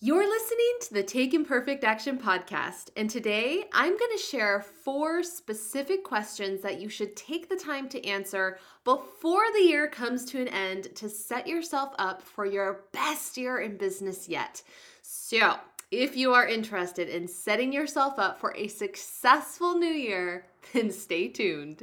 You're listening to the Take Imperfect Action podcast, and today I'm going to share four specific questions that you should take the time to answer before the year comes to an end to set yourself up for your best year in business yet. So, if you are interested in setting yourself up for a successful new year, then stay tuned.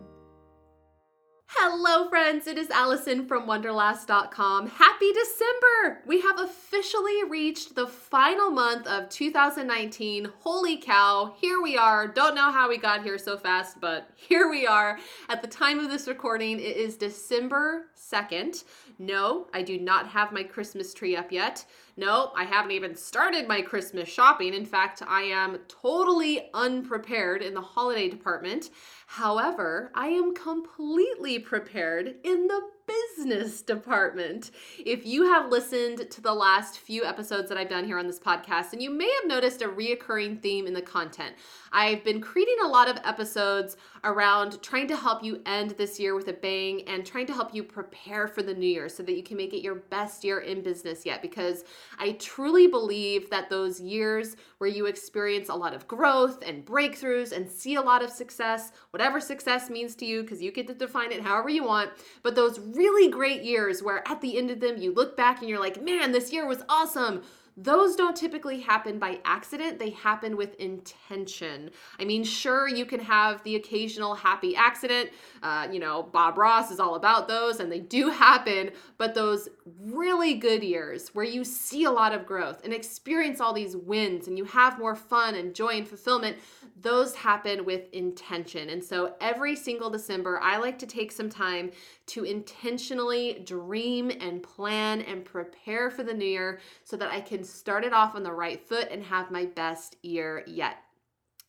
Hello, friends. It is Allison from Wonderlass.com. Happy December! We have officially reached the final month of 2019. Holy cow, here we are. Don't know how we got here so fast, but here we are. At the time of this recording, it is December 2nd. No, I do not have my Christmas tree up yet. No, I haven't even started my Christmas shopping. In fact, I am totally unprepared in the holiday department. However, I am completely prepared in the business department. If you have listened to the last few episodes that I've done here on this podcast, and you may have noticed a reoccurring theme in the content. I've been creating a lot of episodes around trying to help you end this year with a bang and trying to help you prepare for the new year so that you can make it your best year in business yet. Because I truly believe that those years where you experience a lot of growth and breakthroughs and see a lot of success, success means to you, because you get to define it however you want, but those really great years where at the end of them you look back and you're like, man, this year was awesome. Those don't typically happen by accident, they happen with intention. I mean, sure, you can have the occasional happy accident. Uh, you know, Bob Ross is all about those, and they do happen, but those really good years where you see a lot of growth and experience all these wins and you have more fun and joy and fulfillment, those happen with intention. And so every single December, I like to take some time to intentionally dream and plan and prepare for the new year so that I can start it off on the right foot and have my best year yet.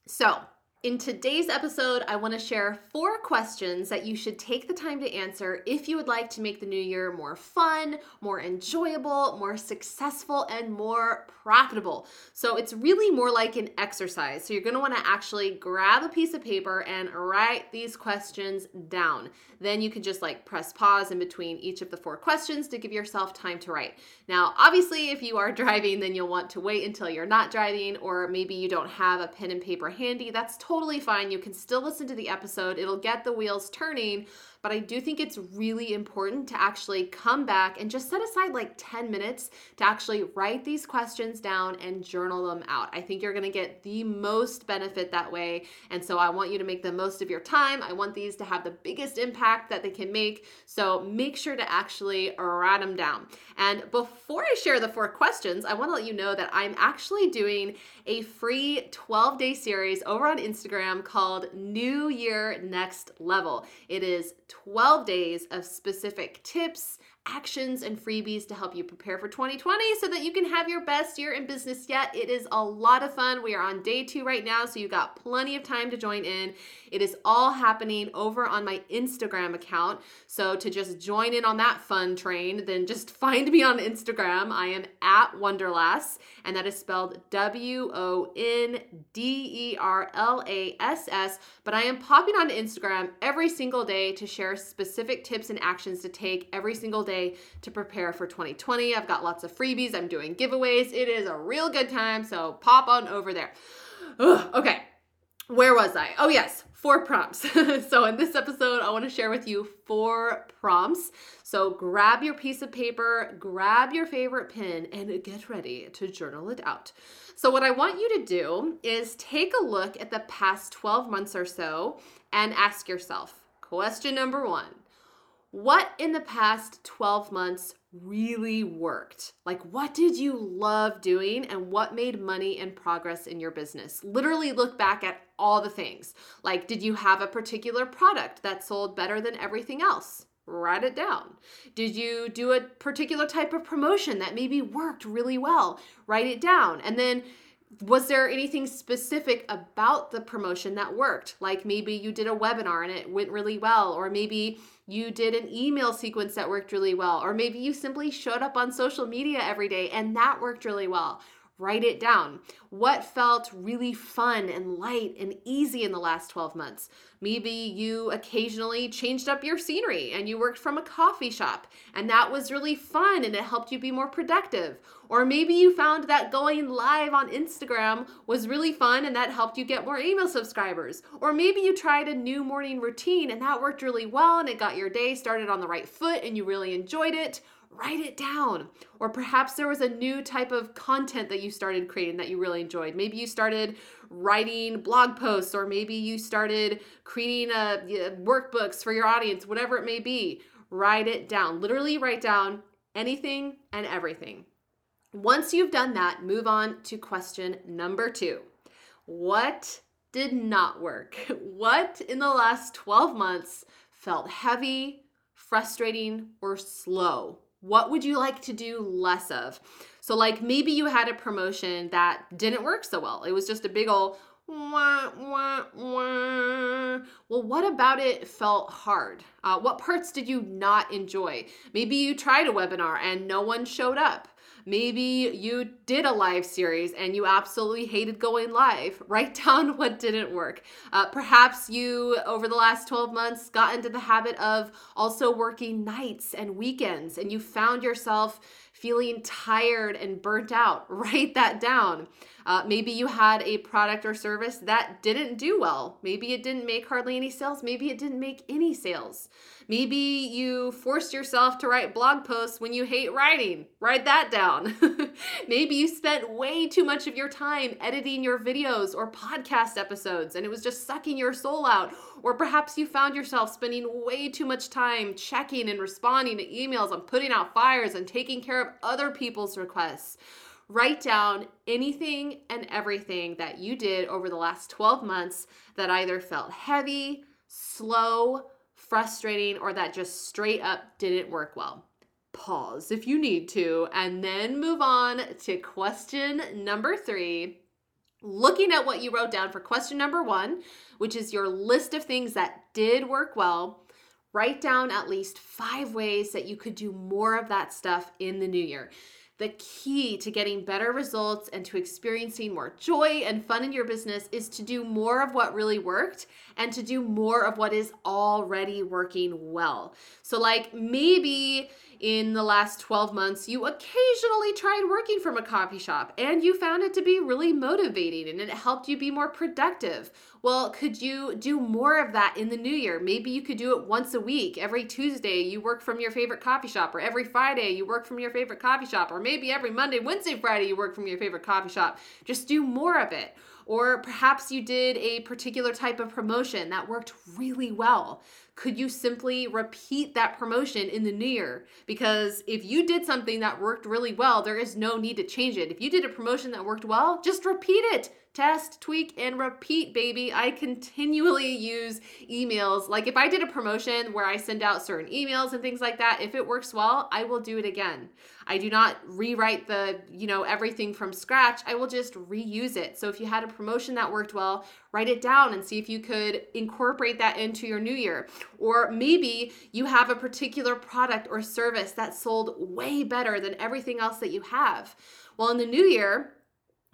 So, in today's episode, I want to share four questions that you should take the time to answer if you would like to make the new year more fun, more enjoyable, more successful, and more profitable. So it's really more like an exercise. So you're going to want to actually grab a piece of paper and write these questions down. Then you can just like press pause in between each of the four questions to give yourself time to write. Now, obviously, if you are driving, then you'll want to wait until you're not driving, or maybe you don't have a pen and paper handy. That's totally totally fine. You can still listen to the episode, it'll get the wheels turning. But I do think it's really important to actually come back and just set aside like 10 minutes to actually write these questions down and journal them out. I think you're gonna get the most benefit that way. And so I want you to make the most of your time. I want these to have the biggest impact that they can make. So make sure to actually write them down. And before I share the four questions, I wanna let you know that I'm actually doing a free 12 day series over on Instagram called New Year Next Level. It is 12 days of specific tips, actions, and freebies to help you prepare for 2020 so that you can have your best year in business yet. It is a lot of fun. We are on day two right now, so you got plenty of time to join in. It is all happening over on my Instagram account. So to just join in on that fun train, then just find me on Instagram. I am at Wonderlass, and that is spelled W O N D E R L A S S. But I am popping on Instagram every single day to share specific tips and actions to take every single day day to prepare for 2020. I've got lots of freebies, I'm doing giveaways. It is a real good time, so pop on over there. Ugh, okay, where was I? Oh, yes, four prompts. so, in this episode, I want to share with you four prompts. So, grab your piece of paper, grab your favorite pen, and get ready to journal it out. So, what I want you to do is take a look at the past 12 months or so and ask yourself question number one what in the past 12 months really worked? Like, what did you love doing and what made money and progress in your business? Literally look back at all the things. Like, did you have a particular product that sold better than everything else? Write it down. Did you do a particular type of promotion that maybe worked really well? Write it down. And then was there anything specific about the promotion that worked? Like maybe you did a webinar and it went really well, or maybe you did an email sequence that worked really well, or maybe you simply showed up on social media every day and that worked really well. Write it down. What felt really fun and light and easy in the last 12 months? Maybe you occasionally changed up your scenery and you worked from a coffee shop and that was really fun and it helped you be more productive. Or maybe you found that going live on Instagram was really fun and that helped you get more email subscribers. Or maybe you tried a new morning routine and that worked really well and it got your day started on the right foot and you really enjoyed it write it down. Or perhaps there was a new type of content that you started creating that you really enjoyed. Maybe you started writing blog posts, or maybe you started creating a, uh, workbooks for your audience, whatever it may be. Write it down. Literally write down anything and everything. Once you've done that, move on to question number two. What did not work? What in the last 12 months felt heavy, frustrating, or slow? What would you like to do less of? So, like maybe you had a promotion that didn't work so well. It was just a big old wah, wah, wah. Well, what about it felt hard? Uh, what parts did you not enjoy? Maybe you tried a webinar and no one showed up. Maybe you did a live series and you absolutely hated going live. Write down what didn't work. Uh, perhaps you, over the last 12 months, got into the habit of also working nights and weekends and you found yourself feeling tired and burnt out. Write that down. Uh, maybe you had a product or service that didn't do well. Maybe it didn't make hardly any sales. Maybe it didn't make any sales. Maybe you forced yourself to write blog posts when you hate writing. Write that down. Maybe you spent way too much of your time editing your videos or podcast episodes and it was just sucking your soul out. Or perhaps you found yourself spending way too much time checking and responding to emails and putting out fires and taking care of other people's requests. Write down anything and everything that you did over the last 12 months that either felt heavy, slow, frustrating, or that just straight up didn't work well. Pause if you need to, and then move on to question number three. Looking at what you wrote down for question number one, which is your list of things that did work well, write down at least five ways that you could do more of that stuff in the new year. The key to getting better results and to experiencing more joy and fun in your business is to do more of what really worked and to do more of what is already working well. So, like maybe in the last 12 months, you occasionally tried working from a coffee shop and you found it to be really motivating and it helped you be more productive. Well, could you do more of that in the new year? Maybe you could do it once a week. Every Tuesday, you work from your favorite coffee shop, or every Friday, you work from your favorite coffee shop, or maybe every Monday, Wednesday, Friday, you work from your favorite coffee shop. Just do more of it. Or perhaps you did a particular type of promotion that worked really well. Could you simply repeat that promotion in the new year? Because if you did something that worked really well, there is no need to change it. If you did a promotion that worked well, just repeat it test, tweak, and repeat, baby. I continually use emails. Like if I did a promotion where I send out certain emails and things like that, if it works well, I will do it again. I do not rewrite the, you know, everything from scratch. I will just reuse it. So if you had a promotion that worked well, write it down and see if you could incorporate that into your new year. Or maybe you have a particular product or service that sold way better than everything else that you have. Well, in the new year,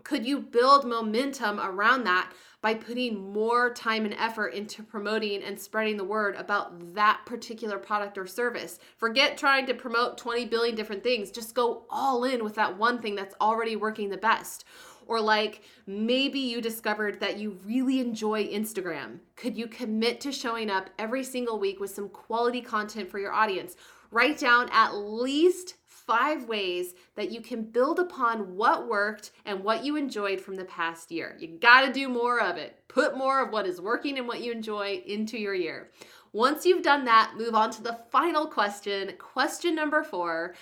could you build momentum around that by putting more time and effort into promoting and spreading the word about that particular product or service? Forget trying to promote 20 billion different things. Just go all in with that one thing that's already working the best. Or, like, maybe you discovered that you really enjoy Instagram. Could you commit to showing up every single week with some quality content for your audience? Write down at least five ways that you can build upon what worked and what you enjoyed from the past year. You got to do more of it. Put more of what is working and what you enjoy into your year. Once you've done that, move on to the final question. Question number four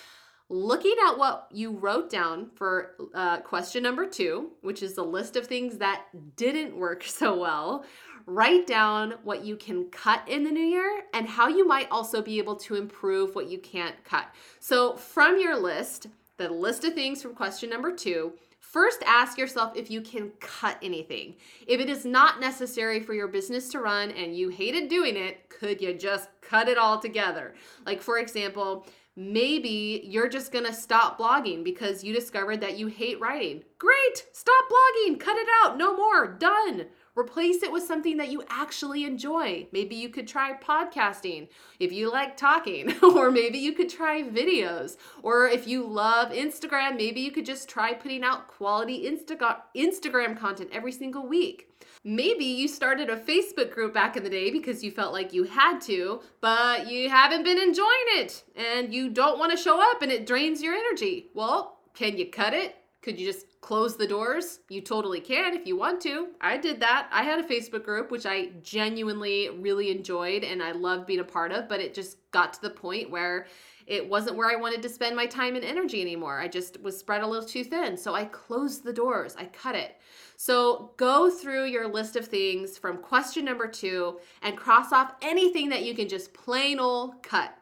looking at what you wrote down for uh, question number two, which is the list of things that didn't work so well, write down what you can cut in the new year and how you might also be able to improve what you can't cut. So, from your list, the list of things from question number two, First, ask yourself if you can cut anything. If it is not necessary for your business to run and you hated doing it, could you just cut it all together? Like, for example, maybe you're just gonna stop blogging because you discovered that you hate writing. Great, stop blogging, cut it out, no more, done. Replace it with something that you actually enjoy. Maybe you could try podcasting if you like talking, or maybe you could try videos. Or if you love Instagram, maybe you could just try putting out quality Insta- Instagram content every single week. Maybe you started a Facebook group back in the day because you felt like you had to, but you haven't been enjoying it and you don't want to show up and it drains your energy. Well, can you cut it? Could you just close the doors? You totally can if you want to. I did that. I had a Facebook group, which I genuinely really enjoyed and I loved being a part of, but it just got to the point where it wasn't where I wanted to spend my time and energy anymore. I just was spread a little too thin. So I closed the doors, I cut it. So go through your list of things from question number two and cross off anything that you can just plain old cut.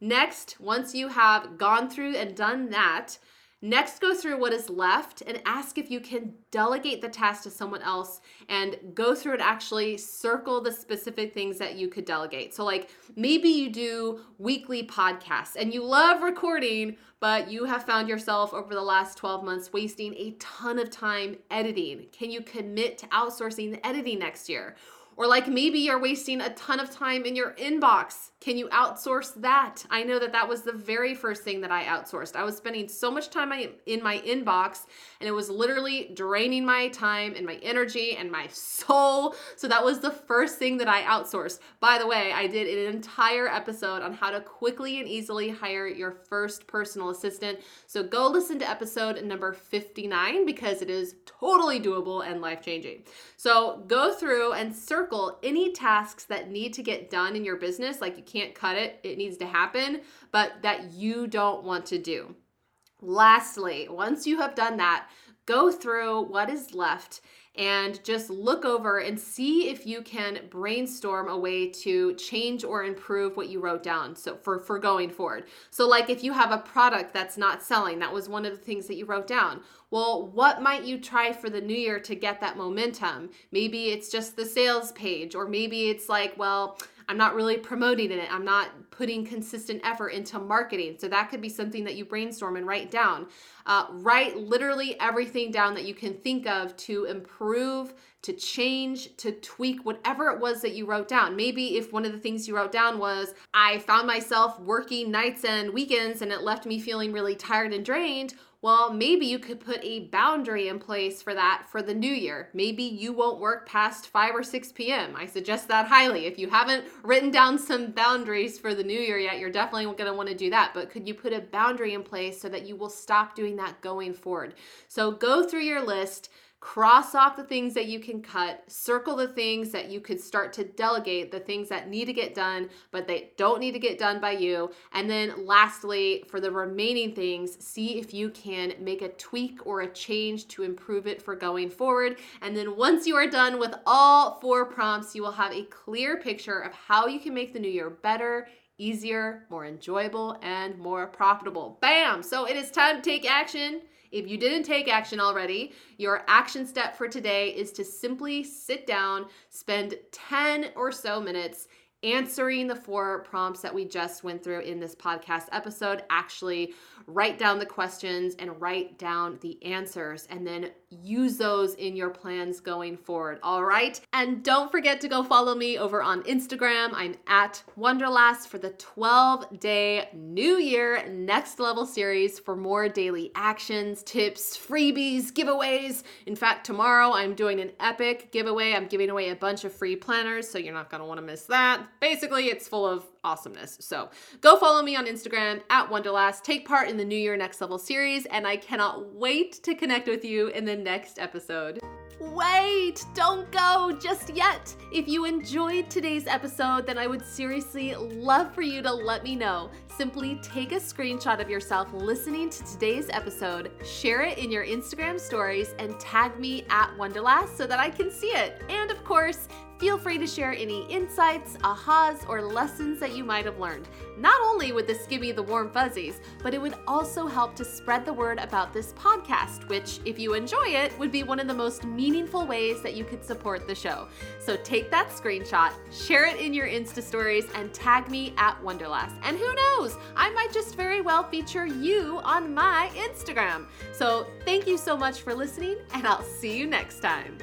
Next, once you have gone through and done that, Next, go through what is left and ask if you can delegate the task to someone else and go through and actually circle the specific things that you could delegate. So, like maybe you do weekly podcasts and you love recording, but you have found yourself over the last 12 months wasting a ton of time editing. Can you commit to outsourcing the editing next year? Or like maybe you're wasting a ton of time in your inbox. Can you outsource that? I know that that was the very first thing that I outsourced. I was spending so much time in my inbox and it was literally draining my time and my energy and my soul. So that was the first thing that I outsourced. By the way, I did an entire episode on how to quickly and easily hire your first personal assistant. So go listen to episode number 59 because it is totally doable and life changing. So go through and search circle any tasks that need to get done in your business, like you can't cut it, it needs to happen, but that you don't want to do. Lastly, once you have done that, go through what is left and just look over and see if you can brainstorm a way to change or improve what you wrote down so for for going forward. So like if you have a product that's not selling that was one of the things that you wrote down well what might you try for the new year to get that momentum? Maybe it's just the sales page or maybe it's like well I'm not really promoting it. I'm not putting consistent effort into marketing. So that could be something that you brainstorm and write down. Uh, write literally everything down that you can think of to improve, to change, to tweak whatever it was that you wrote down. Maybe if one of the things you wrote down was, I found myself working nights and weekends and it left me feeling really tired and drained well, maybe you could put a boundary in place for that for the new year. Maybe you won't work past 5 or 6 p.m. I suggest that highly. If you haven't written down some boundaries for the new year yet, you're definitely going to want to do that. But could you put a boundary in place so that you will stop doing that going forward? So go through your list cross off the things that you can cut, circle the things that you could start to delegate, the things that need to get done, but they don't need to get done by you. And then lastly, for the remaining things, see if you can make a tweak or a change to improve it for going forward. And then once you are done with all four prompts, you will have a clear picture of how you can make the new year better easier, more enjoyable, and more profitable. Bam! So it is time to take action. If you didn't take action already, your action step for today is to simply sit down, spend 10 or so minutes answering the four prompts that we just went through in this podcast episode. Actually, write down the questions and write down the answers and then use those in your plans going forward. All right. And don't forget to go follow me over on Instagram. I'm at Wonderlass for the 12 day New Year Next Level series for more daily actions, tips, freebies, giveaways. In fact, tomorrow I'm doing an epic giveaway. I'm giving away a bunch of free planners, so you're not going to want to miss that. Basically, it's full of awesomeness. So go follow me on Instagram at Wonderlass. Take part in the New Year Next Level series, and I cannot wait to connect with you in the next episode. Wait, don't go just yet. If you enjoyed today's episode, then I would seriously love for you to let me know. Simply take a screenshot of yourself listening to today's episode, share it in your Instagram stories, and tag me at Wonderlass so that I can see it. And of course, Feel free to share any insights, ahas, or lessons that you might have learned. Not only would this give me the warm fuzzies, but it would also help to spread the word about this podcast, which, if you enjoy it, would be one of the most meaningful ways that you could support the show. So take that screenshot, share it in your Insta stories, and tag me at Wonderlass. And who knows, I might just very well feature you on my Instagram. So thank you so much for listening, and I'll see you next time.